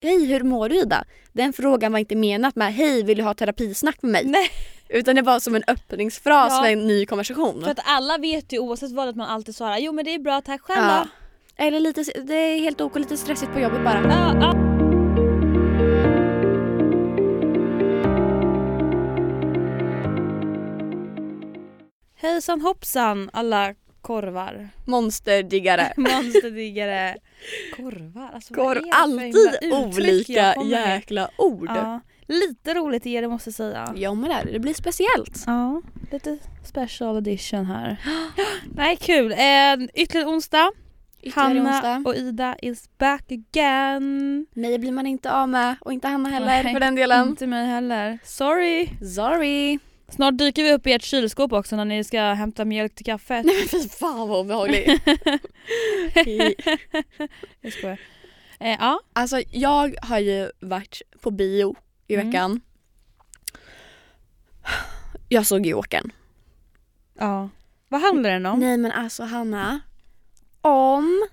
Hej hur mår du Ida? Den frågan var inte menat med hej vill du ha terapisnack med mig? Nej. Utan det var som en öppningsfras Ja. för en ny konversation. För att alla vet ju oavsett vad att man alltid svarar jo men det är bra tack själv ja. Eller lite, det är helt ok lite stressigt på jobbet bara. Ja, ja. Hejsan hoppsan alla korvar. Monsterdiggare. Monsterdiggare. Korvar, alltså för alltid olika jäkla ord. Ja, lite roligt är det måste jag säga. Ja men det, är det. blir speciellt. Ja, lite special edition här. Nej kul, eh, ytterligare onsdag. Ytterligare Hanna onsdag. och Ida is back again. Mig blir man inte av med och inte Hanna heller Nej, för den delen. Inte mig heller. Sorry. Sorry. Snart dyker vi upp i ert kylskåp också när ni ska hämta mjölk till kaffet. Nej men fy fan vad obehagligt. Jag skojar. Eh, ja. alltså jag har ju varit på bio i Mm. veckan. Jag såg Jokern. ja. Vad handlar den om? Nej men alltså Hanna. Om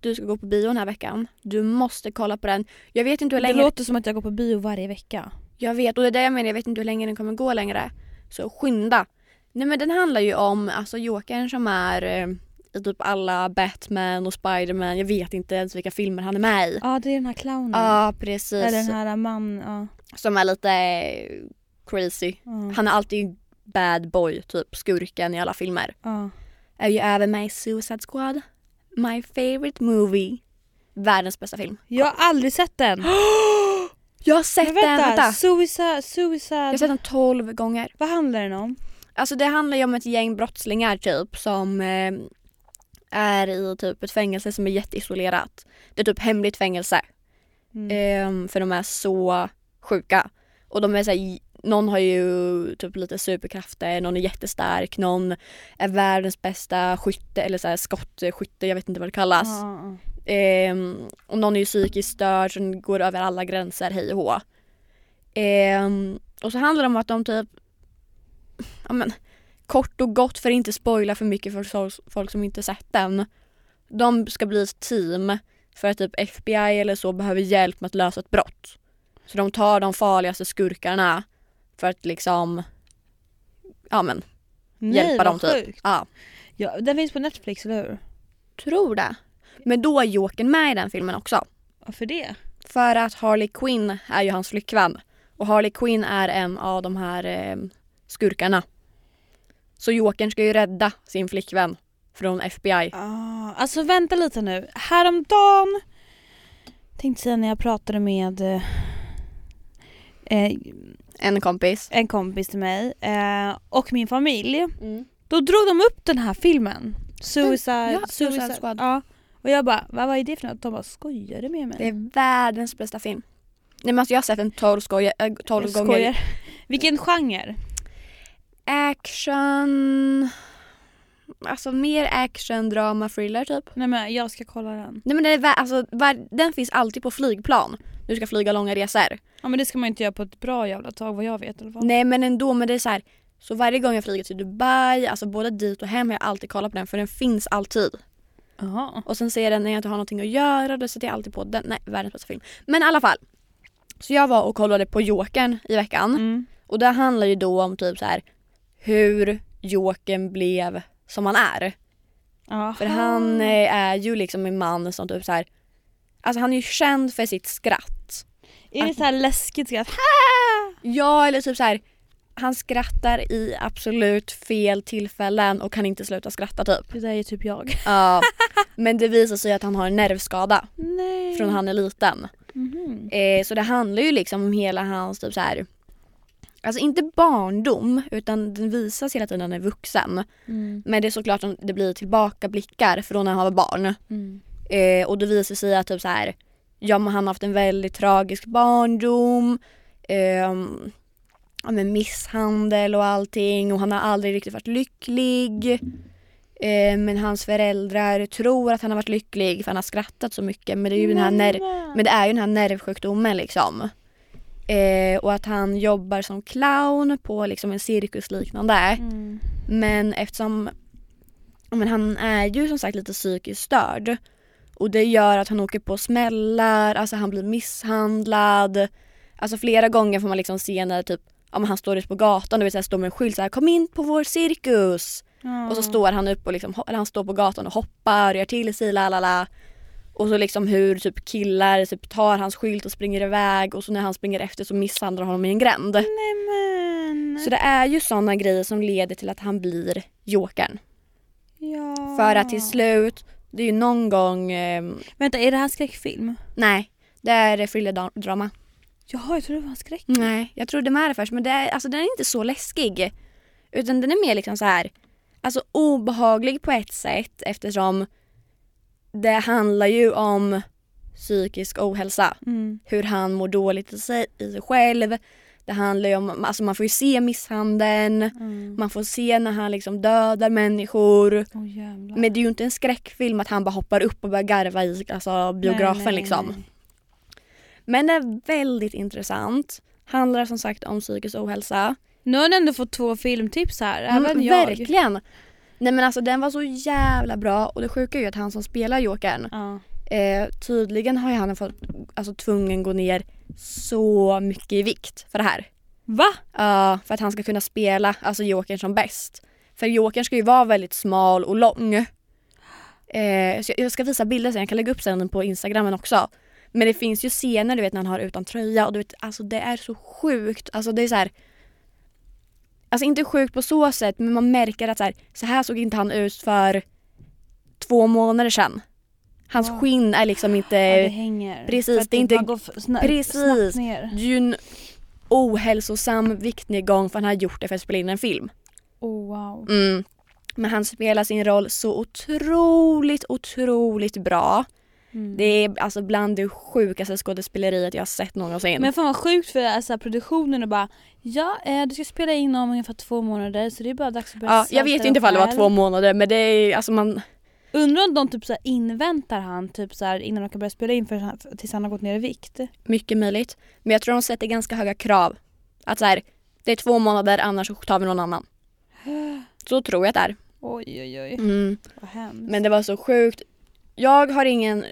du ska gå på bio den här veckan, du måste kolla på den. Jag vet inte hur det länge... låter som att jag går på bio varje vecka. Jag vet och det är det jag menar, jag vet inte hur länge den kommer gå längre. Så skynda. Nej men den handlar ju om alltså Jokern som är eh, i typ alla Batman och Spiderman, jag vet inte ens vilka filmer han är med i. Ja det är den här clownen. Ja precis. Eller den här man, ja. Som är lite eh, crazy. ja. Han är alltid bad boy, typ skurken i alla filmer. ja. Är ju även med i Suicide Squad. My favorite movie. Världens bästa film. Jag har aldrig sett den. Jag har sett Men den, vänta, vänta. Suicide, Jag har suicide. sett den 12 gånger. Vad handlar den om? Alltså det handlar ju om ett gäng brottslingar typ som eh, är i typ ett fängelse som är jätteisolerat. Det är typ hemligt fängelse. Mm. Ehm, för de är så sjuka. Och de är så här, någon har ju typ lite superkrafter, någon är jättestark, någon är världens bästa skytte eller så här skottskytte, jag vet inte vad det kallas. Ja, Ehm, och någon är psykiskt störd den går över alla gränser, hej och hå. Ehm, och så handlar det om att de typ, ja men kort och gott för att inte spoila för mycket för folk, som inte sett den. De ska bli ett team för att typ FBI eller så behöver hjälp med att lösa ett brott. Så de tar de farligaste skurkarna för att liksom, ja men Nej, hjälpa dem typ. sjukt. Ja, Ja, den finns på Netflix, eller hur? tror det. Men då är Jokern med i den filmen också. Varför det? För att Harley Quinn är ju hans flickvän. Och Harley Quinn är en av de här eh, skurkarna. Så Jokern ska ju rädda sin flickvän från FBI. Ah, alltså vänta lite nu. Häromdagen tänkte säga när jag pratade med eh, eh, En kompis. en kompis till mig eh, och min familj. Mm. Då drog de upp den här filmen. Suicide, Ja, Suicide Squad. Ja. Och jag bara, vad, vad är det för något? De bara, skojar du med mig? Det är världens bästa film. Nej men alltså jag har sett den 12, skoja, äh, 12 jag gånger. skojar. Vilken genre? Action... Alltså mer action, drama, thriller typ. Nej men jag ska kolla den. Nej men det är, alltså, den finns alltid på flygplan. Du ska flyga långa resor. Ja men det ska man inte göra på ett bra jävla tag vad jag vet i alla fall. Nej men ändå, men det är så här. Så varje gång jag flyger till Dubai, alltså både dit och hem har jag alltid kollat på den för den finns alltid. Jaha. Och sen ser jag den när jag inte har någonting att göra, då sätter jag alltid på den. Nej, världens bästa film. Men i alla fall. Så jag var och kollade på Jokern i veckan. Mm. Och det handlar ju då om typ så här hur Jokern blev som han är. Aha. För han eh, är ju liksom en man som typ så här. Alltså han är ju känd för sitt skratt. Är det så här läskigt skratt? Ja eller typ så här. Han skrattar i absolut fel tillfällen och kan inte sluta skratta typ. Det där är typ jag. Ja. Men det visar sig att han har en nervskada Nej. från han är liten. Mhm. Eh, så det handlar ju liksom om hela hans typ så här. Alltså inte barndom utan den visas hela tiden när han är vuxen. Mm. Men det är såklart att det blir tillbakablickar från när han var barn. Mm. Eh, och det visar sig att typ så här, ja, men han har haft en väldigt tragisk barndom. ehm, ja, med misshandel och allting och han har aldrig riktigt varit lycklig. Eh, men hans föräldrar tror att han har varit lycklig för han har skrattat så mycket. Men det är ju, den, här ner- men det är ju den här nervsjukdomen liksom. Eh, och att han jobbar som clown på liksom en cirkusliknande. Mm. Men eftersom men han är ju som sagt lite psykiskt störd Och det gör att han åker på smällar, alltså han blir misshandlad. Alltså flera gånger får man liksom se när typ, ja, men han står ute på gatan, du vet, så här, står med en skylt så här, kom in på vår cirkus. Och så står han upp och liksom, eller han står på gatan och hoppar, gör till sig, la la la. Och så liksom hur typ killar typ tar hans skylt och springer iväg och så när han springer efter så misshandlar honom i en gränd. Nämen. Så det är ju sådana grejer som leder till att han blir jokern. Ja. För att till slut, det är ju någon gång, eh, Vänta, är det här skräckfilm? nej, det är thrillerdrama. Jaha, jag trodde det var en skräck. Nej, jag trodde med det först men det är, alltså, den är inte så läskig. Utan den är mer liksom så här, alltså obehaglig på ett sätt eftersom det handlar ju om psykisk ohälsa. Mm. Hur han mår dåligt i sig, i sig själv. Det handlar ju om, alltså man får ju se misshandeln. Mm. Man får se när han liksom dödar människor. Jävlar. Men det är ju inte en skräckfilm att han bara hoppar upp och börjar garva i alltså, biografen Nej, nej, liksom. nej. Men det är väldigt intressant. Handlar som sagt om psykisk ohälsa. Nu har ni ändå fått två filmtips här, Mm, även jag. Verkligen! Nej men alltså den var så jävla bra och det sjuka är ju att han som spelar Jokern Ja. eh, tydligen har ju han fått, alltså tvungen gå ner så mycket i vikt för det här. Va? Ja, för att han ska kunna spela alltså Jokern som bäst. För Jokern ska ju vara väldigt smal och lång. Eh, jag ska visa bilder sen, jag kan lägga upp sen på instagramen också. Men det finns ju scener du vet när han har utan tröja och du vet alltså det är så sjukt. Alltså det är så här. Alltså inte sjukt på så sätt men man märker att så här, så här såg inte han ut för två månader sedan. Hans Wow. skinn är liksom inte... ja, det hänger. precis, det är inte- man går f- sna- precis. snabbt ner. Det är ju en ohälsosam viktnedgång för han har gjort det för att spela in en film. Oh wow. Mm. Men han spelar sin roll så otroligt, otroligt bra. Mm. Det är alltså bland det sjukaste skådespeleriet jag har sett någonsin. Men fan vad sjukt för alltså, produktionen och bara Ja, eh, du ska spela in om ungefär två månader så det är bara dags att börja ja, jag vet inte ifall det var två månader men det är alltså man... Undrar om de typ så inväntar han typ så innan de kan börja spela in för, för, tills han har gått ner i vikt. Mycket möjligt. Men jag tror de sätter ganska höga krav. Att så här, det är två månader annars så tar vi någon annan. Så tror jag att det är. Oj oj oj, Mm. vad hemskt. Men det var så sjukt. Jag har ingen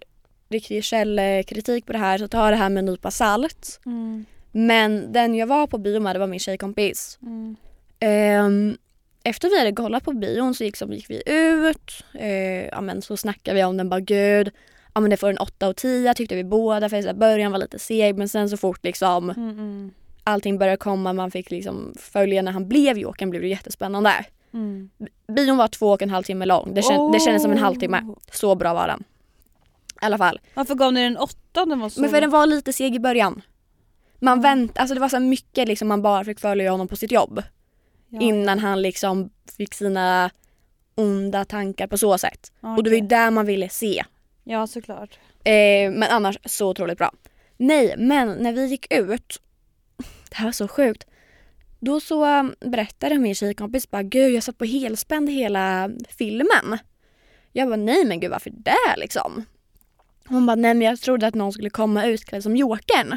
riktig källkritik på det här så ta det här med en nypa salt. Mm, Men den jag var på bio med det var min tjejkompis. mm. Ehm, efter vi hade kollat på bion så gick, så gick vi ut. Uh, ja, men så snackade vi om den. Bara gud, ja, men det får en 8 av 10 tyckte vi båda. För här, början var lite seg men sen så fort liksom Mm, mm, allting började komma, man fick liksom följa när han blev Jokern blev det jättespännande. mm. Bion var två och en halv timme lång. Det, känd, det kändes som en halvtimme. Oh. Så bra var den. I alla fall. Varför gav ni den åtta den var så? Men för den var lite seg i början. Man Ja. vänt, alltså det var så mycket liksom man bara fick följa honom på sitt jobb. Ja, Innan han liksom fick sina onda tankar på så sätt. ja, Och det var ju där man ville se. Ja såklart. Eh, men annars så otroligt bra. Nej, men när vi gick ut, det här var så sjukt. Då så um, berättade min tjejkompis bara gud jag satt på helspänd hela filmen. Jag bara nej men gud varför det liksom? Hon bara nej men jag trodde att någon skulle komma utklädd som Jokern.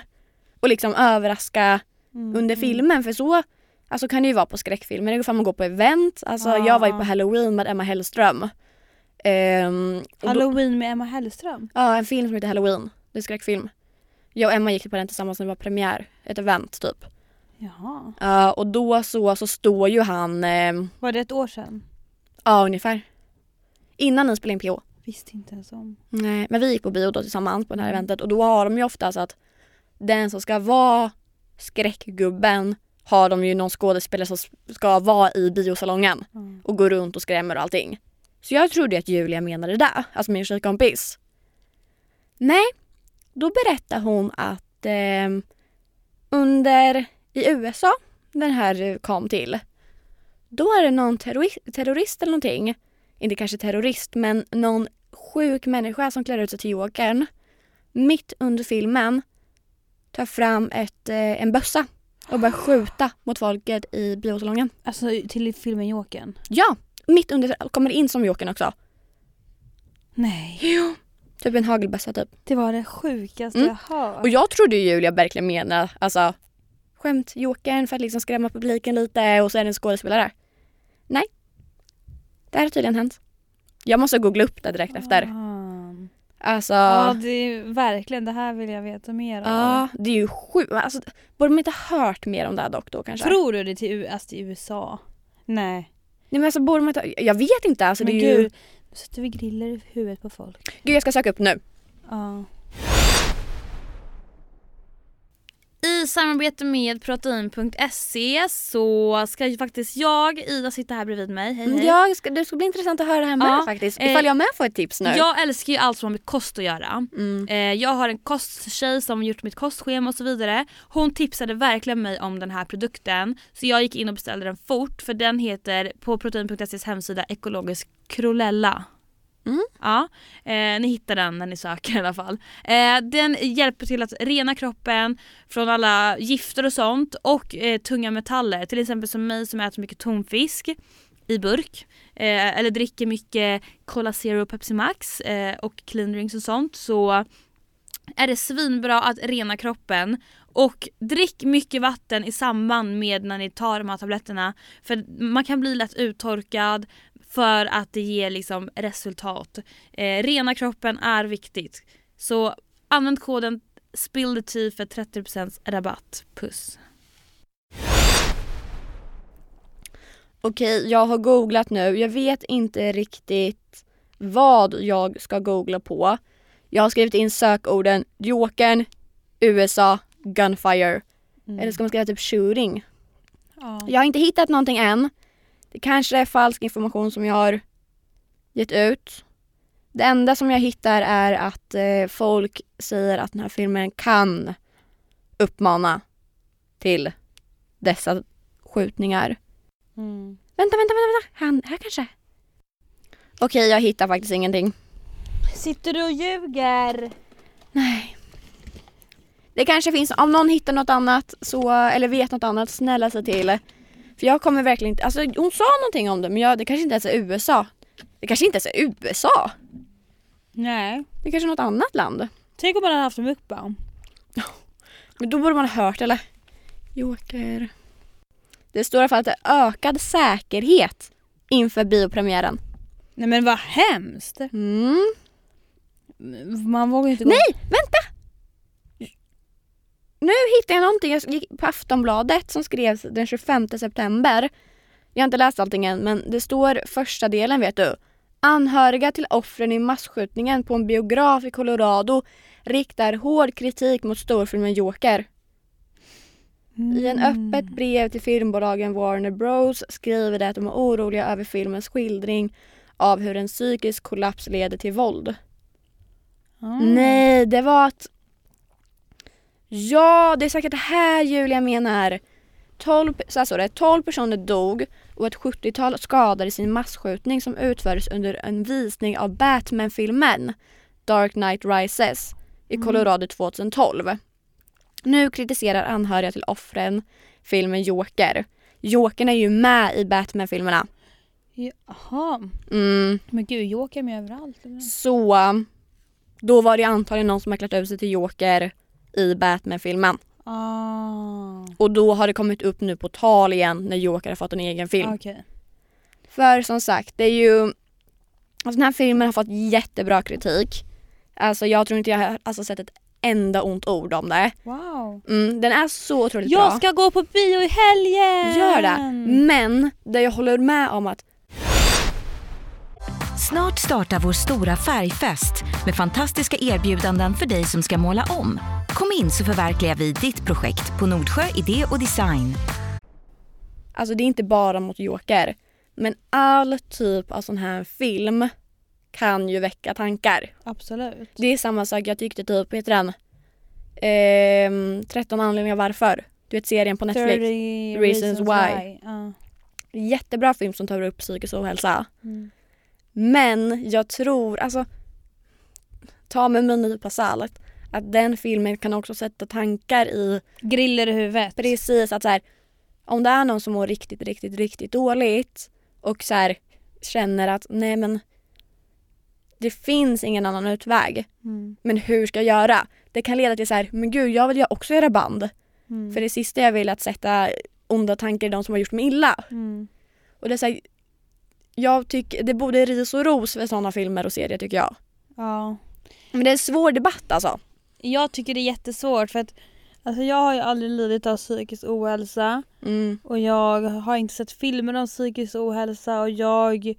Och liksom överraska Mm, under filmen för så alltså, kan det ju vara på skräckfilmer. Det går fram och gå på event. Alltså, Ja. Jag var ju på halloween med Emma Hellström. Ehm, och då, Halloween med Emma Hellström. ja, en film som heter Halloween. Det är skräckfilm. Jag och Emma gick på den tillsammans när det var premiär. Ett event typ. Jaha. Ja, och då så, så står ju han, ehm, Var det ett år sedan? ja ungefär. Innan ni spelade in PO. Visste inte ens om. Nej, men vi gick på bio då tillsammans på det här eventet och då har de ju oftast att den som ska vara skräckgubben har de ju någon skådespelare som ska vara i biosalongen Mm. och gå runt och skrämmer och allting. Så jag trodde att Julia menade det, alltså min tjejkompis. Nej, då berättar hon att eh, under i USA, den här kom till, då är det någon terrorist, terrorist eller någonting, inte kanske terrorist men någon sjuk människa som klär ut sig till Jokern mitt under filmen tar fram ett, eh, en bössa och börjar skjuta mot folket i biosalongen. Alltså till filmen Jokern? Ja, mitt under, kommer in som Jokern också. Nej. Jo. Typ en hagelbössa typ. Det var det sjukaste Mm. jag hört. Och jag trodde ju Julia verkligen menade alltså skämt Jokern för att liksom skrämma publiken lite och så är det en skådespelare. Nej. Det här har tydligen hänt. Jag måste googla upp det direkt efter. Alltså, Ja ja, det är verkligen, det här vill jag veta mer om. det är ju sjukt. Alltså, borde man inte hört mer om det här dock då kanske? Tror du det till, alltså, till USA? Nej. Nej men alltså borde man inte, jag vet inte alltså Men det är ju... gud, nu sätter vi griller i huvudet på folk. Gud jag ska söka upp nu. Ja. I samarbete med protein.se så ska ju faktiskt jag, Ida, sitta här bredvid mig. Hej hej. Ja, ska, det ska bli intressant att höra med Ja, faktiskt. eh, Ifall jag med får ett tips nu. Jag älskar ju allt som har med kost att göra. Mm. Eh, jag har en kosttjej som gjort mitt kostschema och så vidare. Hon tipsade verkligen mig om den här produkten så jag gick in och beställde den fort för den heter på protein.ses hemsida ekologisk krolella. Mm. Ja, eh, ni hittar den när ni söker i alla fall. Eh, den hjälper till att rena kroppen från alla gifter och sånt och eh, tunga metaller. Till exempel som mig som äter mycket tonfisk i burk. Eh, eller dricker mycket Cola Zero Pepsi Max eh, och clean drinks och sånt. Så är det svinbra att rena kroppen. Och drick mycket vatten i samband med när ni tar de här tabletterna. För man kan bli lätt uttorkad för att det ger liksom resultat. Eh, rena kroppen är viktigt. Så använd koden SPILLTHE för 30% rabatt. Puss. Okej, jag har googlat nu. Jag vet inte riktigt vad jag ska googla på. Jag har skrivit in sökorden Jokern, USA, Gunfire. Eller ska man skriva typ shooting? Ja. Jag har inte hittat någonting än. Det kanske är falsk information som jag har gett ut. Det enda som jag hittar är att eh, folk säger att den här filmen kan uppmana till dessa skjutningar. Mm. Vänta, vänta, vänta, vänta. Han, här kanske. Okej, jag hittar faktiskt ingenting. Sitter du och ljuger? Nej. Det kanske finns, om någon hittar något annat så, eller vet något annat, snälla se till. För jag kommer verkligen inte, alltså hon sa någonting om det men jag, det kanske inte ens är USA. Det kanske inte ens är USA. Nej. Det kanske är något annat land. Tänk om man hade haft en mukbang. Men då borde man ha hört eller? Joker. Det står i alla fall att det är ökad säkerhet inför biopremiären. Nej men vad hemskt. Mm. Man vågar inte gå. Nej, vänta! Nu hittade jag någonting jag gick på Aftonbladet som skrevs den 25 september. Jag har inte läst allting än men det står första delen vet du. Anhöriga till offren i massskjutningen på en biograf i Colorado riktar hård kritik mot storfilmen Joker. I en öppet brev till filmbolagen Warner Bros skriver det att de är oroliga över filmens skildring av hur en psykisk kollaps leder till våld. Mm. Nej, det var att... Ja, det är säkert det här Julia menar. 12, så står det, 12 personer dog och ett 70-tal skadades i en massskjutning som utfördes under en visning av Batman-filmen Dark Knight Rises i Mm. Colorado 2012. Nu kritiserar anhöriga till offren filmen Joker. Jokern är ju med i Batman-filmerna. Jaha. Mm. Men gud, Joker är med överallt. eller? Så då var det antagligen någon som har klätt ut sig till Joker i Batman-filmen. Ah. Och då har det kommit upp nu på tal igen när Joker har fått en egen film. Okej. För som sagt, det är ju... Alltså den här filmen har fått jättebra kritik. Alltså jag tror inte jag har alltså, sett ett enda ont ord om det. Wow. Mm, den är så otroligt Jag bra. ska gå på bio i helgen! Gör det. Men det jag håller med om att startar vår stora färgfest med fantastiska erbjudanden för dig som ska måla om. Kom in så förverkligar vi ditt projekt på Nordsjö Idé och Design. Alltså det är inte bara mot Joker. Men all typ av sån här film kan ju väcka tankar. Absolut. Det är samma sak, jag tyckte typ, heter den? Ehm, 13 anledningar varför. Du vet serien på Netflix. 30 Reasons Why. Ja. Jättebra film som tar upp psykisk ohälsa. Mm. Men jag tror, alltså ta med mig en nypa salt. Att den filmen kan också sätta tankar i Griller i huvudet. precis att så här, om det är någon som mår riktigt, riktigt, riktigt dåligt och så här, känner att nej men det finns ingen annan utväg. Mm. Men hur ska jag göra? Det kan leda till så här, men gud jag vill ju också göra band. Mm. För det sista jag vill är att sätta onda tankar i de som har gjort mig illa. Mm. Och det är så här, jag tycker det borde ris och ros för sådana filmer och serier tycker jag. Ja. Men det är en svår debatt alltså. Jag tycker det är jättesvårt för att alltså jag har ju aldrig lidit av psykisk ohälsa Mm. och jag har inte sett filmer om psykisk ohälsa och jag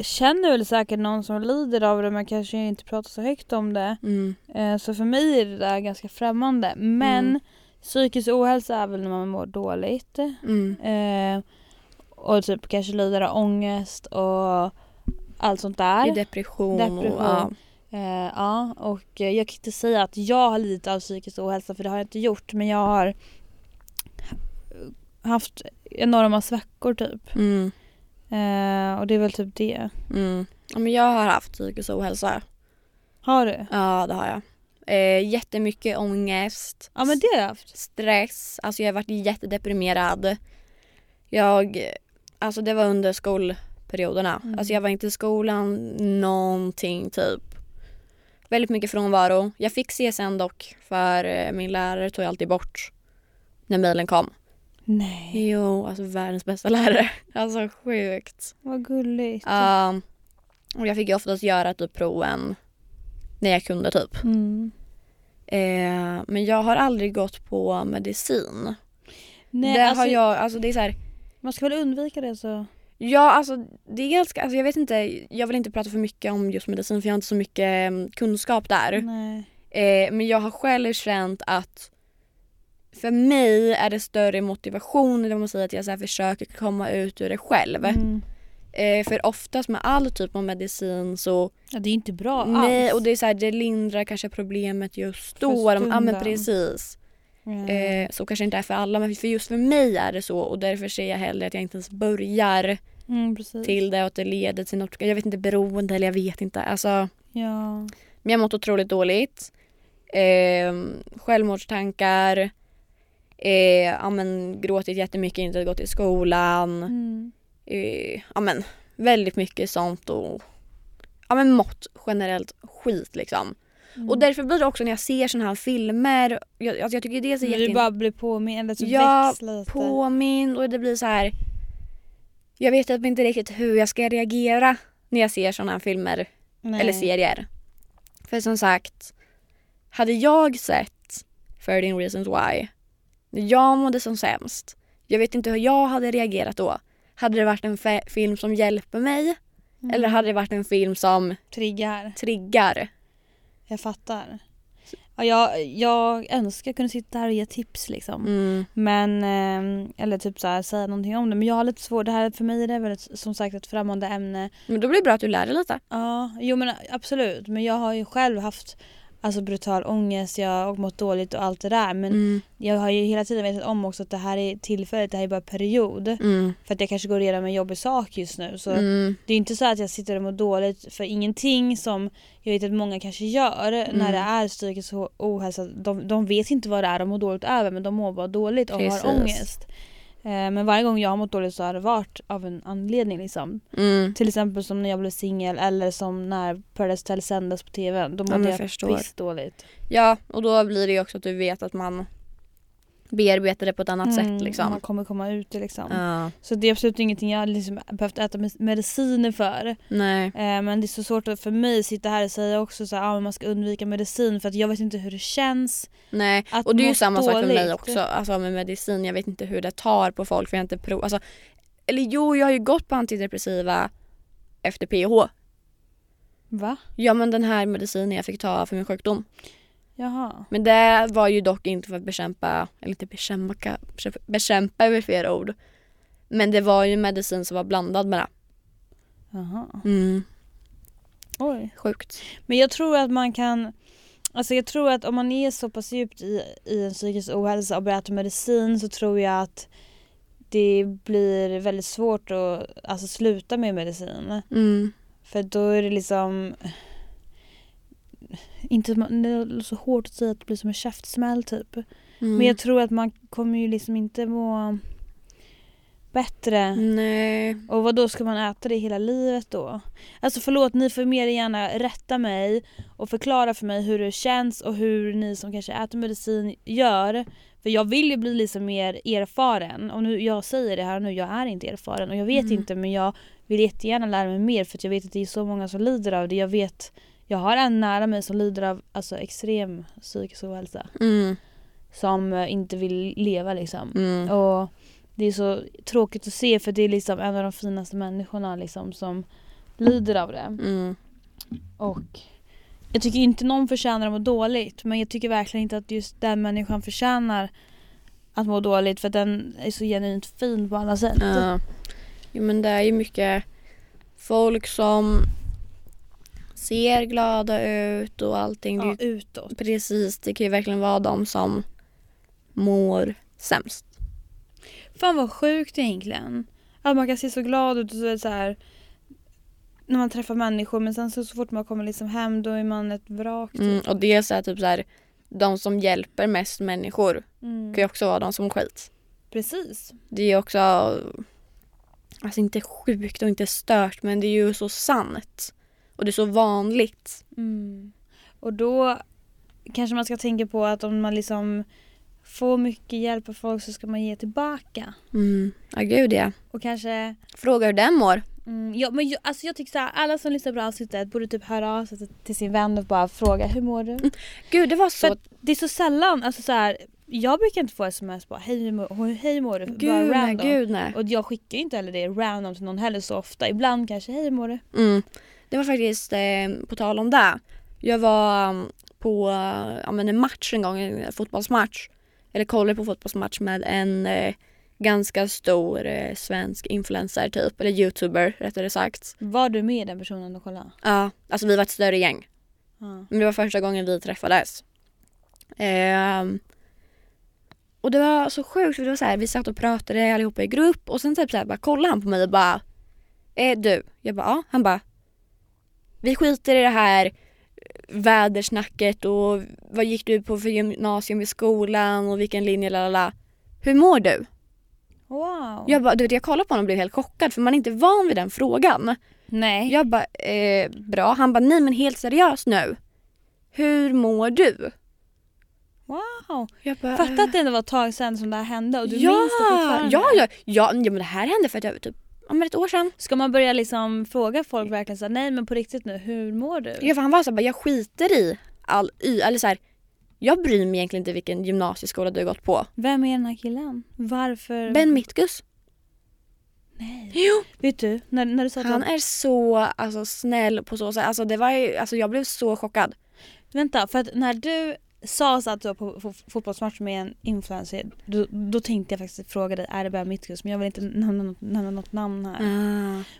känner väl säkert någon som lider av det men kanske inte pratar så högt om det. Mm. Eh, Så för mig är det där ganska främmande. Men Mm. psykisk ohälsa är väl när man mår dåligt. Mm. Eh, och typ kanske lider av ångest och allt sånt där. I depression, Depression. och ja. Eh, ja, och jag kan inte säga att jag har lidit av psykisk ohälsa för det har jag inte gjort. Men jag har haft enorma svackor typ. Mm. Eh, och det är väl typ det. Mm. ja. Men jag har haft psykisk ohälsa. Har du? Ja det har jag. Eh, jättemycket ångest. Ja men det har jag haft. stress, alltså jag har varit jättedeprimerad. Jag, alltså det var under skolperioderna. Mm. Alltså jag var inte i skolan någonting typ. Väldigt mycket frånvaro. Jag fick CSN dock för eh, min lärare tog alltid bort när mejlen kom. Nej. Jo, alltså världens bästa lärare. Alltså sjukt. Vad gulligt. Um, och jag fick ju oftast göra typ proven när jag kunde typ. Mm. Eh, men jag har aldrig gått på medicin. Nej, det alltså, har jag, alltså det är så här, Man ska väl undvika det så. Ja alltså det är ganska, alltså jag vet inte, jag vill inte prata för mycket om just medicin för jag har inte så mycket mm, kunskap där. Nej. Eh, men jag har själv känt att för mig är det större motivation eller man säger att jag så här försöker komma ut ur det själv. Mm. Eh, för oftast med all typ av medicin så Ja det är inte bra nej alls. och det är så här, det lindrar kanske problemet just För då. Ja men stunden. precis. Mm. Eh, så kanske inte är för alla men för just för mig är det så och därför ser jag hellre att jag inte ens börjar mm, till det och att det leder till något, jag vet inte beroende eller jag vet inte. Alltså, Ja. men jag har mått otroligt dåligt. Eh, självmordstankar. Eh, ja, men, gråtit jättemycket, inte gått i skolan. Mm. Eh, ja, men, väldigt mycket sånt och ja, men, mått generellt skit liksom. Mm. Och därför blir det också när jag ser såna här filmer, jag, alltså, jag tycker det är så Men du jätte bara blir påmind, eller så Ja, väcks lite. påmind och det blir så här. Jag vet typ inte riktigt hur jag ska reagera när jag ser såna här filmer Nej. eller serier. För som sagt, hade jag sett 13 reasons why när jag mådde som sämst, jag vet inte hur jag hade reagerat då. Hade det varit en film som hjälper mig Mm. eller hade det varit en film som Triggar. triggar? Jag fattar. Ja, jag, jag önskar jag kunde sitta här och ge tips liksom. Mm. Men, eh, eller typ så här, säga någonting om det. Men jag har lite svårt, det här för mig är det väl ett, som sagt ett främmande ämne. Men då blir det bra att du lär dig lite. Ja, jo men absolut. Men jag har ju själv haft alltså brutal ångest, jag har mått dåligt och allt det där. Men Mm. jag har ju hela tiden vetat om också att det här är tillfälligt, det här är bara period. Mm. För att jag kanske går igenom en jobbig sak just nu. Så Mm. det är inte så att jag sitter och mår dåligt för ingenting som jag vet att många kanske gör när det är psykisk ohälsa. De, de vet inte vad det är de mår dåligt över men de mår bara dåligt och Precis. har ångest. Eh, Men varje gång jag har mått dåligt så har det varit av en anledning liksom. Mm. Till exempel som när jag blev singel eller som när Paradise Hotel sändes på TV. Då Ja, mådde men jag förstår. visst dåligt. Ja, och då blir det ju också att du vet att man bearbetar det på ett annat Mm, sätt liksom. Man kommer komma ut det liksom. Ja, Så det är absolut ingenting jag har liksom behövt äta med- mediciner för. nej. Eh, men det är så svårt att för mig att sitta här och säga också så här, ah, man ska undvika medicin för att jag vet inte hur det känns. Nej, Att och det är ju samma sak för mig också. Alltså med medicin, jag vet inte hur det tar på folk för jag har inte provat. Alltså, eller jo, jag har ju gått på antidepressiva efter PH. Va? Ja men den här medicinen jag fick ta för min sjukdom. Jaha. Men det var ju dock inte för att bekämpa, eller inte bekämpa, bekämpa med flera ord. Men det var ju medicin som var blandad med det. Jaha. Mm, Oj. sjukt. Men jag tror att man kan Alltså jag tror att om man är så pass djupt i, i en psykisk ohälsa och börjar äta medicin så tror jag att det blir väldigt svårt att alltså, sluta med medicin. Mm. För då är det liksom inte, det så hårt att säga att det blir som en käftsmäll typ. Mm. Men jag tror att man kommer ju liksom inte må bättre. Nej. Och vad då ska man äta det hela livet då? Alltså förlåt, ni får mer gärna rätta mig och förklara för mig hur det känns och hur ni som kanske äter medicin gör. För jag vill ju bli liksom mer erfaren. Och nu, jag säger det här nu, jag är inte erfaren och jag vet Mm. inte men jag vill jättegärna lära mig mer för jag vet att det är så många som lider av det. Jag vet, jag har en nära mig som lider av alltså, extrem psykisk ohälsa. Mm. Som eh, inte vill leva liksom. Mm. Och det är så tråkigt att se för det är liksom en av de finaste människorna liksom som lider av det. Mm. Och jag tycker inte någon förtjänar att må dåligt men jag tycker verkligen inte att just den människan förtjänar att må dåligt för att den är så genuint fin på alla sätt. Ja. Jo men det är ju mycket folk som ser glada ut och allting. Ja, utåt. precis, det kan ju verkligen vara de som mår sämst. Fan vad sjukt egentligen. Att man kan se så glad ut och så, så här när man träffar människor men sen så, så fort man kommer liksom hem då är man ett vrak. Typ. Mm, och det är så här, typ så här, de som hjälper mest människor Mm. kan ju också vara de som mår skit. Precis. Det är också, alltså inte sjukt och inte stört men det är ju så sant. Och det är så vanligt. Mm. Och då kanske man ska tänka på att om man liksom får mycket hjälp av folk så ska man ge tillbaka. Mm. Ja gud ja. Och kanske Fråga hur den mår. Mm, ja, men jag, alltså jag tycker så här, alla som lyssnar på avsnittet borde typ höra av sig till- sin vän och bara fråga hur mår du? Gud det var För så att det är så sällan, alltså så här, jag brukar inte få sms bara hej hur mår, hej, mår du? Gud bara nej, random. gud nej. Och jag skickar ju inte heller det random till någon heller så ofta. Ibland kanske hej hur mår du? Mm. Det var faktiskt, eh, på tal om det. Jag var um, på ja, men en match en gång, en fotbollsmatch. Eller kollade på fotbollsmatch med en eh, ganska stor eh, svensk influencer typ. Eller youtuber rättare sagt. Var du med den personen och kollade? Ja, alltså vi var ett större gäng. Ja. Men det var första gången vi träffades. Ehm, och det var så sjukt för det var så här, vi satt och pratade allihopa i grupp och sen typ så här, bara kollade han på mig och bara eh, du? Jag bara ja. Han bara vi skiter i det här vädersnacket och vad gick du på för gymnasium i skolan och vilken linje lalala. Hur mår du? Wow. Jag bara, du vet jag kollade på honom och blev helt chockad för man är inte van vid den frågan. Nej. Jag bara, eh, bra. Han bara, nej men helt seriöst nu. Hur mår du? Wow. Jag bara, Fatta att det ändå var ett tag sedan som det här hände och du ja, minns det fortfarande. ja, ja, ja, ja, men det här hände för att jag, typ, men ett år sedan. Ska man börja liksom fråga folk verkligen så här, nej men på riktigt nu, hur mår du? Ja, för han var så här, bara, jag skiter i all y, eller så här, jag bryr mig egentligen inte vilken gymnasieskola du har gått på. Vem är den här killen? Varför? Ben Mittgus. Nej. Jo. Vet du, när, när du sa Han är så alltså, snäll på så sätt. Alltså, det var ju, alltså, jag blev så chockad. Vänta, för att när du sa så att du var på fo- fotbollsmatch med en influencer, då, då tänkte jag faktiskt fråga dig, är det bara Mittgus? Men jag vill inte nämna något, nämna något namn här.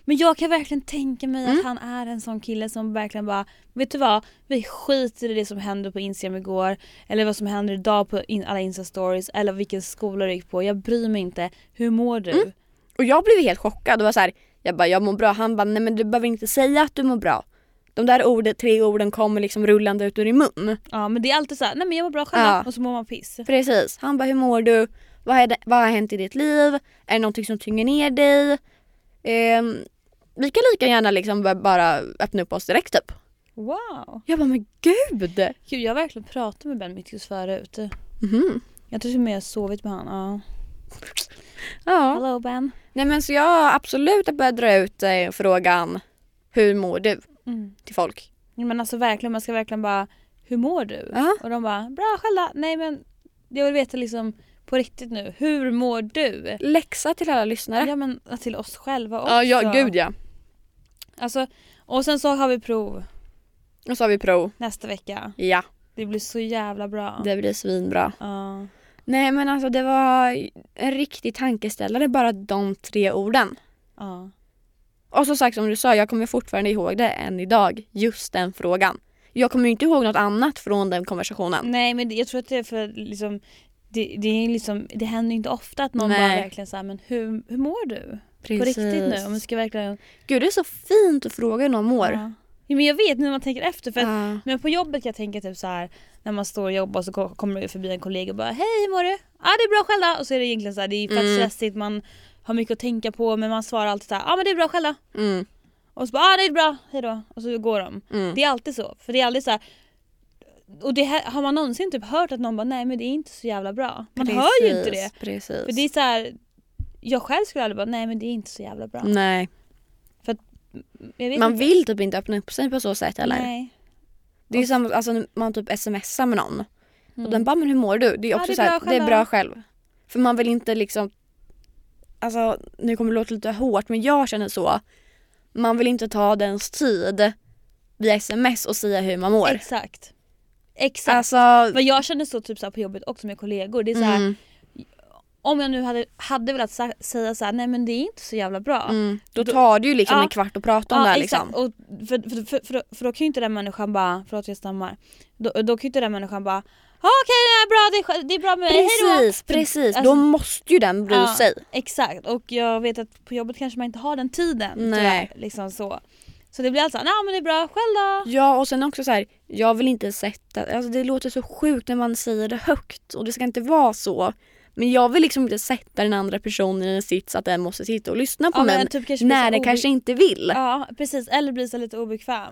Men jag kan verkligen tänka mig Mm. att han är en sån kille som verkligen bara, vet du vad? Vi skiter i det som hände på Instagram igår, eller vad som händer idag på in, alla Insta-stories, eller vilken skola du gick på. Jag bryr mig inte. Hur mår du? Mm. Och jag blev helt chockad och var så här, jag bara jag mår bra. Han bara nej men du behöver inte säga att du mår bra. De där orden, tre orden kommer liksom rullande ut ur din mun. Ja men det är alltid så här, nej men jag mår bra själv Ja. och så mår man piss. Precis. Han bara hur mår du? Vad, är det, vad har hänt i ditt liv? Är det någonting som tynger ner dig? Ehm, vi kan lika gärna liksom ba- bara öppna upp oss direkt typ. Wow! Jag bara men gud! Gud jag har verkligen pratat med Ben Mitkus förut. Mhm. Jag tror till och med jag sovit med honom. Ja. Ja. Hello Ben. Nej men så jag har absolut börjat dra ut eh, frågan hur mår du Mm. till folk. Men alltså verkligen, man ska verkligen bara, hur mår du? Ja. Och de bara, bra själv då. Nej men jag vill veta liksom på riktigt nu, hur mår du? Läxa till alla lyssnare. Ja men till oss själva också. Ja, ja gud ja. Alltså, och sen så har vi prov Och så har vi prov. nästa vecka. Ja, Det blir så jävla bra. det blir svinbra. Ja. Nej men alltså det var en riktig tankeställare bara de tre orden. ja. Och som sagt som du sa, jag kommer fortfarande ihåg det än idag. Just den frågan. Jag kommer ju inte ihåg något annat från den konversationen. Nej men jag tror att det är för liksom det, det, är liksom, det händer inte ofta att någon Nej. bara verkligen säger men hur, hur mår du? På riktigt nu? Om ska verkligen... Gud det är så fint att fråga hur någon mår. Ja. Ja, men jag vet när man tänker efter för att, Ja. men på jobbet jag tänka typ så här när man står och jobbar så ko- kommer det förbi en kollega och bara hej hur mår du? Ja ah, det är bra själv då. Och så är det egentligen så här, det är fett Mm. stressigt, man har mycket att tänka på men man svarar alltid så här, ja ah, men det är bra själv då. Mm, Och så bara ah, det är bra, hejdå. Och så går de. mm. Det är alltid så. För det är aldrig så här, och det här, har man någonsin typ hört att någon bara nej men det är inte så jävla bra. Man hör ju inte det. Precis, Precis. För det är så här, jag själv skulle aldrig bara nej men det är inte så jävla bra. Nej, Jag vet man inte. vill typ inte öppna upp sig på så sätt eller? Nej. Det är ju samma, alltså man typ smsar med någon Mm. och den bara men hur mår du? Det är Ja, också det är så här, bra det är själv bra själv. För man vill inte liksom, alltså nu kommer det låta lite hårt men jag känner så. Man vill inte ta dens tid via sms och säga hur man mår. Exakt. Exakt. Alltså, Men jag känner så typ så på jobbet också med kollegor. Det är så här, mm, Om jag nu hade, hade velat säga så här, nej men det är inte så jävla bra. mm, då tar det ju liksom Ja. en kvart att prata om det här exakt. liksom. Och för, för, för, för, då kan ju inte den människan bara, förlåt jag stammar. Då, då kan ju inte den människan bara, okej är bra, det är, det är bra med mig. Precis, precis. alltså- Då måste ju den bry Ja. sig. Exakt och jag vet att på jobbet kanske man inte har den tiden. Nej. tyvärr, Liksom så. så det blir alltså, nej men det är bra, själv då? Ja och sen också så här, jag vill inte sätta, alltså det låter så sjukt när man säger det högt och det ska inte vara så. Men jag vill liksom inte sätta den andra personen i en sits att den måste sitta och lyssna på Ja, mig typ när den kanske inte vill. Ja, Ja precis, eller blir så lite obekväm.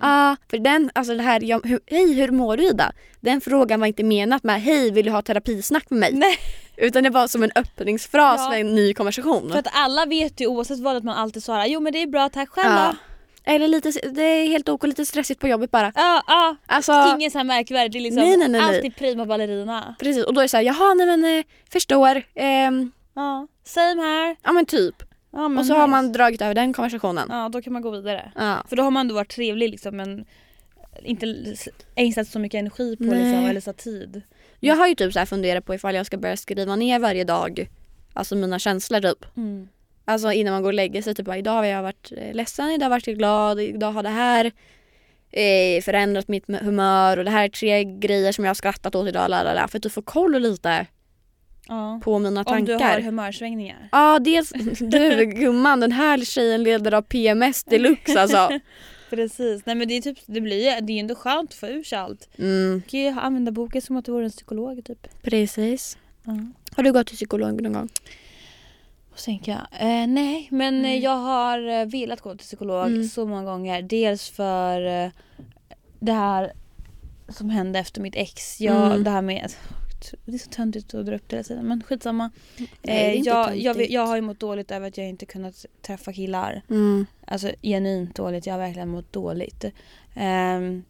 för den, alltså det här, jag, hur, hej hur mår du Ida? Den frågan var inte menat med hej vill du ha terapisnack med mig? Nej, Utan det var som en öppningsfras Ja. för en ny konversation. för att alla vet ju oavsett vad att man alltid svarar jo men det är bra tack själv ja. då. Eller lite, det är helt ok lite stressigt på jobbet bara. Ja, ja. Alltså, Inget så här är liksom Nej, nej, nej, nej. alltid prima ballerina. precis och då är det såhär, jaha nej men eh, förstår. Ehm, Ja, same här. ja men typ. Ja, men Och så har nice. man dragit över den konversationen. Ja då kan man gå vidare. Ja. För då har man ändå varit trevlig liksom men inte ägnat så mycket energi på Nej. liksom, eller så tid. Jag har ju typ så här funderat på ifall jag ska börja skriva ner varje dag, alltså mina känslor typ. Alltså innan man går och lägger sig, typ bara, idag har jag varit eh, ledsen, idag har jag varit glad, idag har det här eh, förändrat mitt humör och det här är tre grejer som jag har skrattat åt idag. Lalala, för att du får koll lite Ja. på mina Om tankar. du har humörsvängningar. Ja, dels du gumman, den här tjejen lider av PMS deluxe alltså. Precis, nej men det är typ, det blir det är ju ändå skönt att få ur sig allt. Mm, Du kan ju använda boken som att du vore en psykolog typ. precis. Ja. Har du gått till psykolog någon gång? Och så tänker jag, eh, nej men Nej. eh, jag har eh, velat gå till psykolog Mm. så många gånger. Dels för eh, det här som hände efter mitt ex. Jag, Mm. Det här med, det är så töntigt att dra upp det hela tiden men skitsamma. Nej, är Eh, inte jag, jag, jag har ju mått dåligt över att jag inte kunnat träffa killar. Mm. Alltså genuint dåligt, jag har verkligen mått dåligt. Ehm,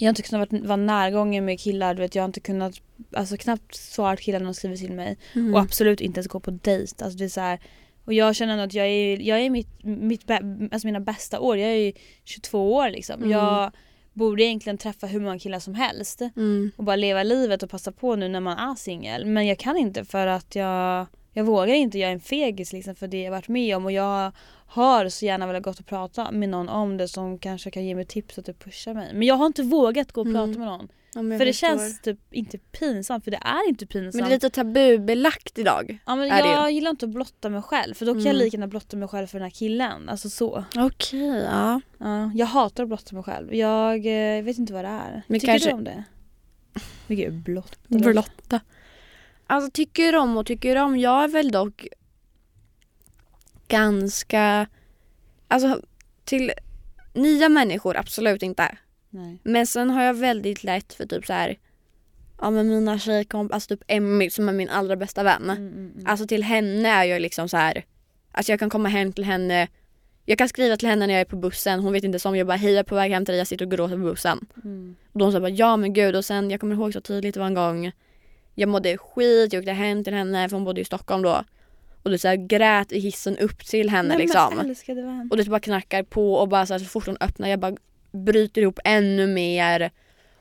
jag har inte kunnat vara, vara närgången med killar, du vet, jag har inte kunnat, alltså knappt svara killar när de skriver till mig. Mm. Och absolut inte ens gå på dejt. Alltså det är så här, och jag känner ändå att jag är, jag är mitt, mitt, alltså mina bästa år, jag är ju 22 år liksom. Mm. Jag borde egentligen träffa hur många killar som helst Mm. och bara leva livet och passa på nu när man är singel. Men jag kan inte för att jag, jag vågar inte, jag är en fegis liksom för det jag varit med om och jag har så gärna velat gått och prata med någon om det som kanske kan ge mig tips och typ pusha mig. Men jag har inte vågat gå och prata Mm. med någon. Ja, jag För det känns typ inte pinsamt för det är inte pinsamt. Men det är lite tabubelagt idag. Ja, men jag gillar inte att blotta mig själv för då kan jag Mm. lika gärna blotta mig själv för den här killen. Alltså så. Okej, ja. Ja, jag hatar att blotta mig själv. Jag eh, vet inte vad det är. Men Tycker kanske- du om det? Men gud, blott. Blotta. Alltså tycker om och tycker om. Jag är väl dock ganska... Alltså till nya människor absolut inte. Nej. Men sen har jag väldigt lätt för typ så här. Ja men mina tjejkompisar, alltså typ Emmy som är min allra bästa vän. Mm, mm, mm. Alltså till henne är jag liksom så här. Alltså jag kan komma hem till henne. Jag kan skriva till henne när jag är på bussen. Hon vet inte som jag bara hej jag är på väg hem till dig. Jag sitter och gråter på bussen. Mm. Och de sa bara ja men gud och sen jag kommer ihåg så tydligt det var en gång. Jag mådde skit, jag åkte hem till henne för hon bodde i Stockholm då. Och du så här, grät i hissen upp till henne Nej, liksom. Älskade. Och det bara knackar på och bara så, här, så fort hon öppnar jag bara bryter ihop ännu mer.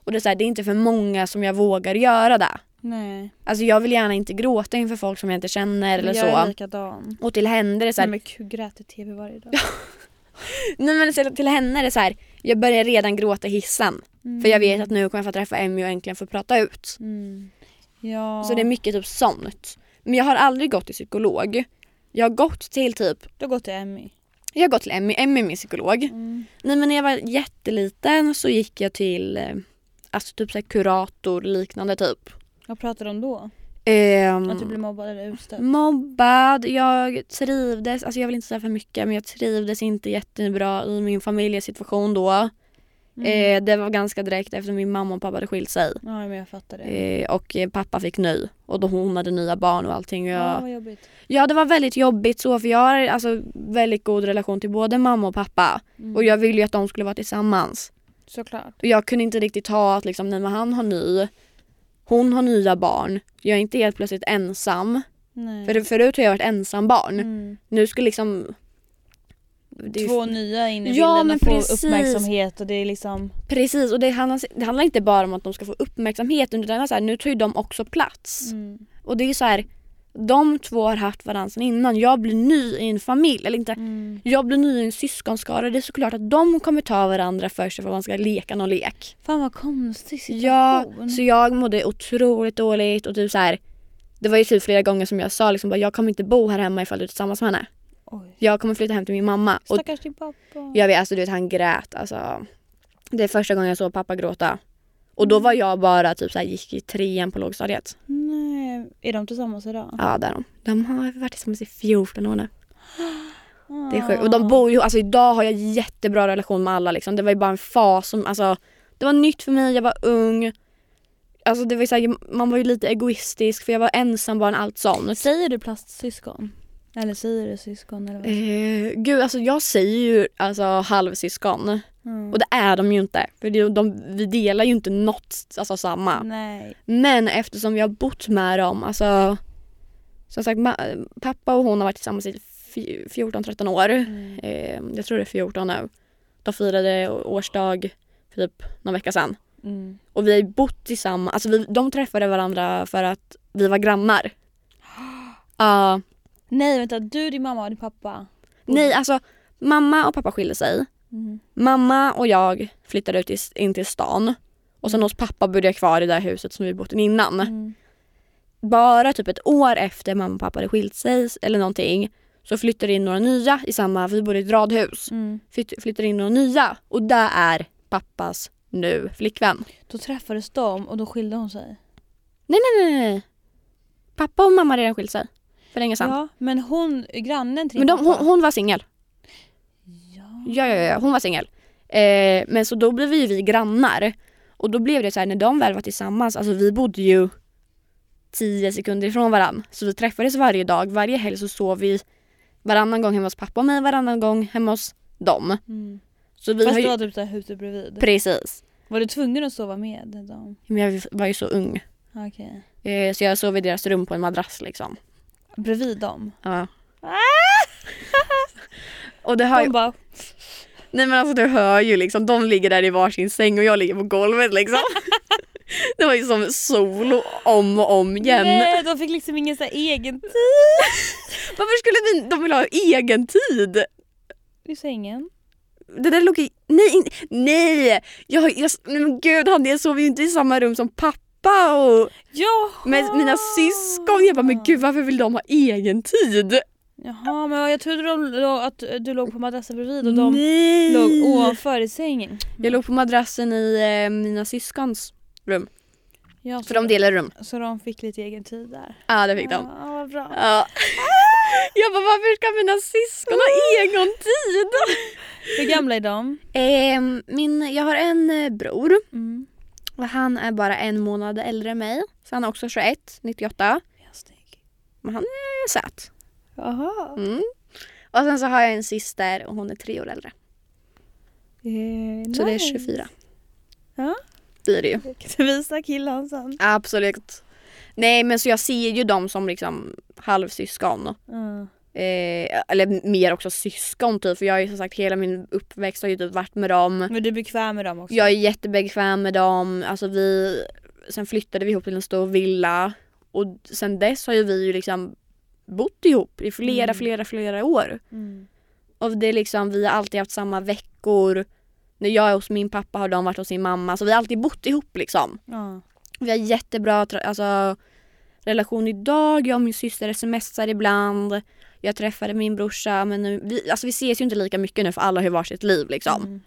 Och det är, så här, det är inte för många som jag vågar göra det. Nej. Alltså jag vill gärna inte gråta inför folk som jag inte känner eller jag är så. likadan. Och till henne är det så här, Nej, men gud, grät i tv varje dag. nej men så till henne är det så här, jag börjar redan gråta i hissen. Mm. För jag vet att nu kommer jag få träffa Emmy och äntligen få prata ut. Mm. Ja. Så det är mycket typ sånt. Men jag har aldrig gått till psykolog. Jag har gått till typ, Du har gått till Emmy. jag har gått till Emmy, Emmy är min psykolog. Mm. Nej men när jag var jätteliten så gick jag till eh, alltså typ så kurator liknande typ. Vad pratar du om då? Ehm, Att du blev mobbad eller utstött? mobbad, jag trivdes, alltså jag vill inte säga för mycket men jag trivdes inte jättebra i min familjesituation då. Mm. Eh, det var ganska direkt efter min mamma och pappa hade skilt sig. Ja men jag fattar det. Eh, och eh, pappa fick ny och då hon hade nya barn och allting. Och Ja jag, vad jobbigt. Ja det var väldigt jobbigt så för jag har alltså väldigt god relation till både mamma och pappa Mm. och jag ville ju att de skulle vara tillsammans. Såklart. Och jag kunde inte riktigt ta att liksom, nej men han har ny, hon har nya barn. Jag är inte helt plötsligt ensam. Nej. För förut har jag varit ensam barn. Mm. Nu skulle liksom... det Två nya in i Ja, bilden och få precis. uppmärksamhet och det är liksom... Precis och det handlar, det handlar inte bara om att de ska få uppmärksamhet utan så här, nu tar ju de också plats. Mm. Och det är så här, de två har haft varandra sedan innan. Jag blir ny i en familj, eller inte Mm. jag blir ny i en syskonskara. Det är såklart att de kommer ta varandra först för att man ska leka någon lek. Fan vad konstig situation. Ja, så jag mådde otroligt dåligt och typ så här. Det var ju typ flera gånger som jag sa liksom bara, jag kommer inte bo här hemma ifall du är tillsammans med henne. Oj. Jag kommer flytta hem till min mamma. Stackars din pappa. jag vet, alltså du vet han grät alltså. Det är första gången jag såg pappa gråta. Och då var jag bara typ så här, gick i trean på lågstadiet. Nej. Är de tillsammans idag? Ja, där de. De har varit tillsammans i 14 år nu. Det är sjukt. Och de bor ju, alltså idag har jag jättebra relation med alla liksom. Det var ju bara en fas som, alltså det var nytt för mig, jag var ung. Alltså det var ju så här, man var ju lite egoistisk för jag var ensam barn, allt sånt. Säger du plastsyskon? Eller säger du syskon eller vad? Eh, gud alltså jag säger ju alltså halvsyskon. Mm. Och det är de ju inte. För det, de, vi delar ju inte något, alltså samma. Nej. Men eftersom vi har bott med dem, alltså som sagt pappa och hon har varit tillsammans i fj- 14-13 år. Mm. Eh, jag tror det är 14 nu. De firade årsdag för typ någon vecka sedan. Mm. Och vi har bott tillsammans, alltså vi, de träffade varandra för att vi var grannar. Ja, Nej vänta, du, din mamma och din pappa? nej alltså mamma och pappa skilde sig. Mm. Mamma och jag flyttade ut i, in till stan. Och sen hos pappa bodde jag kvar i det där huset som vi bott i innan. Mm. Bara typ ett år efter mamma och pappa hade skilt sig eller någonting så flyttade in några nya i samma, vi bodde i ett radhus. Mm. Flytt, flyttade in några nya och där är pappas nu flickvän. Då träffades de och då skilde hon sig? Nej nej nej nej. Pappa och mamma hade redan skilt sig. För länge sedan. Ja, men hon, grannen Men de, hon, hon var singel. Ja. Ja, ja, ja, hon var singel. Eh, men så då blev ju vi grannar. Och då blev det så här när de väl var tillsammans, alltså vi bodde ju tio sekunder ifrån varann. Så vi träffades varje dag, varje helg så sov vi varannan gång hemma hos pappa och mig, varannan gång hemma hos dem. Mm. Så vi Fast har ju... var typ såhär huset bredvid? Precis. Var du tvungen att sova med dem? Men jag var ju så ung. Okej. Eh, så jag sov i deras rum på en madrass liksom. Bredvid dem? Ja. och det ju... De bara Nej men alltså du hör ju liksom, de ligger där i varsin säng och jag ligger på golvet liksom. det var ju som solo om och om igen. Nej, de fick liksom ingen så egen tid Varför skulle vi, de vilja ha egen tid? i sängen. Det där låg i, nej, in- nej! Jag, jag, men gud han sov ju inte i samma rum som pappa och Jaha! med mina syskon. Jag bara men gud varför vill de ha egen tid? Jaha, men jag trodde de, att du låg på madrassen bredvid och de nej! låg ovanför i sängen. Jag låg på madrassen i eh, mina syskons rum. Ja, För de delar rum. Så de fick lite egen tid där. Ja det fick de. Ja, vad bra. Ja. Jag bara varför ska mina syskon ha egen tid? Hur gamla är de? Ehm, min, jag har en eh, bror Mm. Och han är bara en månad äldre än mig. Så han är också 21, 98. Ja, snygg. Men han är söt. Jaha. Mm. Och sen så har jag en syster och hon är tre år äldre. Eh, Så det är nice. 24. Ja. Det är det ju. Kan du visa killen sen? Absolut. Nej men så jag ser ju dem som liksom halvsyskon. Mm. Eh, eller mer också syskon typ för jag har ju som sagt hela min uppväxt har ju typ varit med dem. Men du är bekväm med dem också? Jag är jättebekväm med dem. Alltså vi, sen flyttade vi ihop till en stor villa. Och sen dess har ju vi ju liksom bott ihop i flera, Mm. flera, flera år. Mm. Och det är liksom, vi har alltid haft samma veckor. När jag är hos min pappa har de varit hos sin mamma. Så vi har alltid bott ihop liksom. Ja. Vi har jättebra alltså, relation idag. Jag och min syster smsar ibland. Jag träffade min brorsa men nu, vi, alltså vi ses ju inte lika mycket nu för alla har ju varsitt liv liksom. Mm.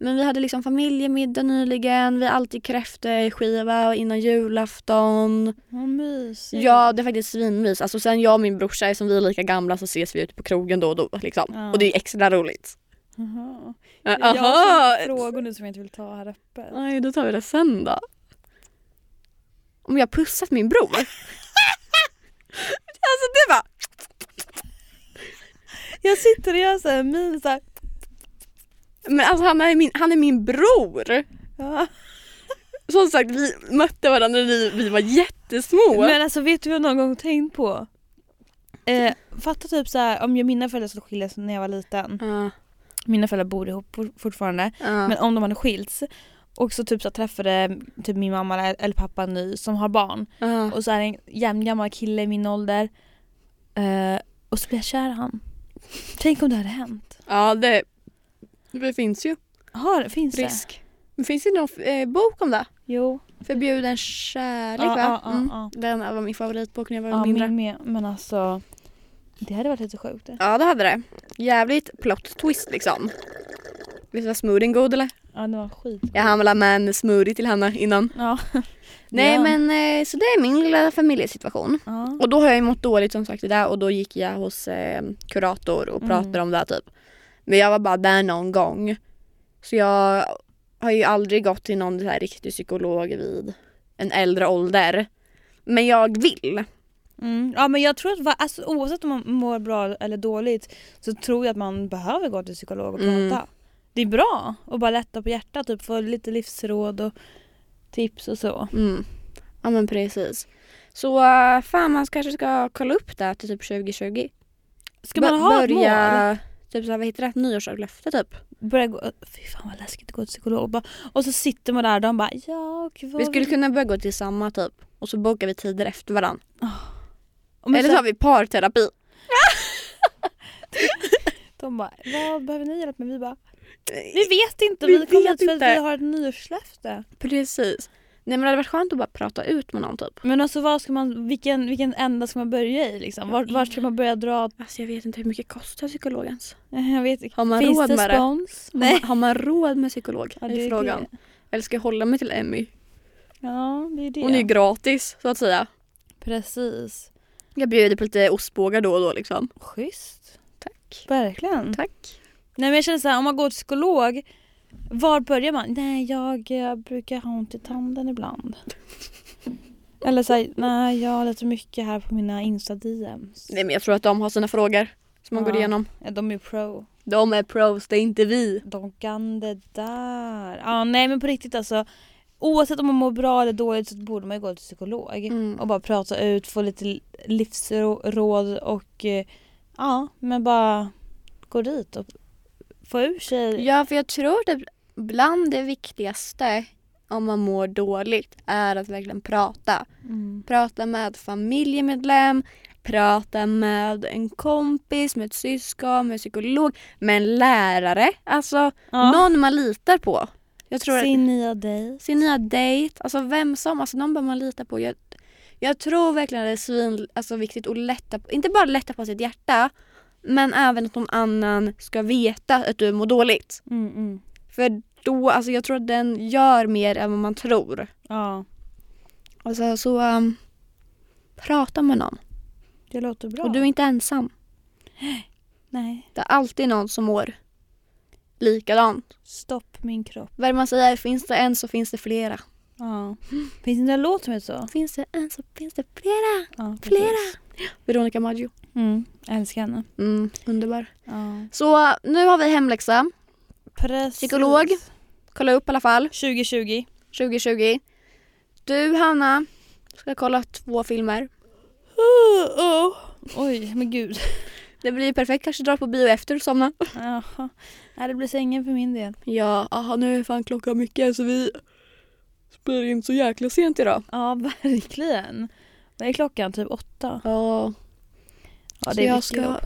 Men vi hade liksom familjemiddag nyligen. Vi har alltid kräftskiva innan julafton. Vad mysigt. Ja det är faktiskt svinmys. Alltså sen jag och min brorsa som vi är lika gamla så ses vi ute på krogen då och då liksom. Ja. Och det är extra roligt. Jaha. Ja, Jag har Aha! frågor nu som jag inte vill ta här uppe. Nej då tar vi det sen då. Om jag har pussat min bror? alltså det var Jag sitter och gör såhär min såhär. Men alltså han är min, han är min bror. Ja. Som sagt vi mötte varandra när vi, vi var jättesmå. Men alltså vet du vad jag någon gång tänkt på? Eh, fatta typ så här, om jag, mina föräldrar skulle skiljas när jag var liten. Ja, Mina föräldrar bor ihop for- fortfarande. ja. Men om de hade skilts och så typ så träffade typ min mamma eller- pappa ny som har barn ja. och så är det en jämngammal kille i min ålder eh, och så blir jag kär i han. Tänk om det hade hänt. ja det, det finns ju Har, finns det? risk. Men finns det någon eh, bok om det? Jo. Förbjuden kärlek Ja, va? ja, ja, Mm. ja. Den var min favoritbok när jag var Ja, mindre. min med. Men alltså det hade varit lite sjukt. det. Ja det hade det. Jävligt plot twist liksom. Visst var smoothien god eller? Ja det var skit. Jag hann väl med en smoothie till Hanna innan. Ja. Nej Ja. men eh, så det är min lilla familjesituation. Ja. Och då har jag ju mått dåligt som sagt i det och då gick jag hos eh, kurator och Mm. pratade om det här, typ. Men jag var bara där någon gång. Så jag har ju aldrig gått till någon så här riktig psykolog vid en äldre ålder. Men jag vill. Mm. Ja men jag tror att va, alltså, oavsett om man mår bra eller dåligt så tror jag att man behöver gå till psykolog och prata. Mm. Det är bra att bara lätta på hjärtat, typ få lite livsråd och tips och så. Mm. Ja men precis. Så eh, fan man kanske ska kolla upp det till typ 2020. Ska man Bör- ha ett mål? börja, typ så här, vad heter det? Nyårslöfte typ. Börja gå, fy fan vad läskigt att gå till psykolog. Och, bara, och så sitter man där och de bara ja vad Vi skulle kunna börja gå till samma typ. Och så bokar vi tider efter varandra. Och men Eller så har vi parterapi. De bara vad behöver ni hjälp med? Vi bara vi vet inte, Vi vi, kom hit för att vi har ett nyårslöfte. Precis. Nej men det hade varit skönt att bara prata ut med någon typ. Men alltså vad ska man, vilken, vilken ända ska man börja i liksom? Var, var ska man börja dra? Alltså jag vet inte hur mycket kostar psykolog ens. Jag vet inte. Har man Finns råd det med det? spons? Har Nej. man, har man råd med psykolog? Ja, det är frågan. det. Eller ska jag hålla mig till Emmy? Ja det är det. Hon är ju gratis så att säga. Precis. Jag bjuder på lite ostbågar då och då liksom. Schysst. Tack. Verkligen. Tack. Nej men jag känner såhär, om man går till psykolog, var börjar man? Nej jag, jag brukar ha ont i tanden ibland. Eller såhär, nej jag har lite mycket här på mina insta-DMs. Nej men jag tror att de har sina frågor som man Ja. går igenom. Ja, de är pro. De är pros, det är inte vi. De kan det där. Ja nej men på riktigt alltså. Oavsett om man mår bra eller dåligt så borde man ju gå till psykolog. Mm. Och bara prata ut, få lite livsråd och eh, ja men bara gå dit och få ur sig. Ja för jag tror att bland det viktigaste om man mår dåligt är att verkligen prata. Mm. Prata med familjemedlem, prata med en kompis, med ett syskon, med psykolog, med en lärare. Alltså Ja. någon man litar på. Jag tror Sin nya dejt. sin nya dejt, alltså vem som, alltså någon man lita på. Jag, jag tror verkligen att det är svin, alltså viktigt att lätta på, inte bara lätta på sitt hjärta, men även att någon annan ska veta att du mår dåligt. Mm, mm. För då, alltså jag tror att den gör mer än vad man tror. Ja, Alltså så, um, prata med någon. det låter bra. Och du är inte ensam. Nej, Det är alltid någon som mår likadant. stopp min kropp. Vad man säger? Finns det en så finns det flera. Ja. Finns det en låt som heter så? Finns det en så finns det flera. Ja. Flera. Veronica Maggio. Mm, jag älskar henne. Mm, underbar. Ja. Så nu har vi hemläxa. Precis. Psykolog. Kolla upp i alla fall. 2020. 2020. Du Hanna ska kolla två filmer. Oj, men gud. Det blir perfekt. Kanske dra på bio efter och somna. Jaha. Nej, det blir sängen för min del. Ja, aha, nu är fan klockan mycket så vi spelar in så jäkla sent idag. Ja, verkligen. Vad är klockan? Typ åtta? Ja, Ja, så jag ska jobb.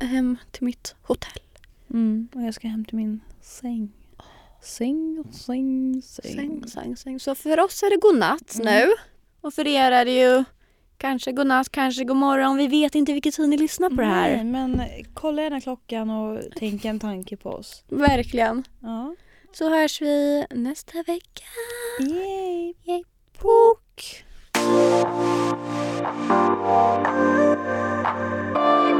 hem till mitt hotell. Mm, och jag ska hem till min säng. Säng, säng, säng. Säng, säng, säng. Så för oss är det godnatt Mm. nu. Och för er är det ju kanske godnatt, kanske god morgon. Vi vet inte vilken tid ni lyssnar på det här. Nej, men kolla gärna klockan och tänk en tanke på oss. Verkligen. Ja. Så hörs vi nästa vecka. Yay! Yay. Pok!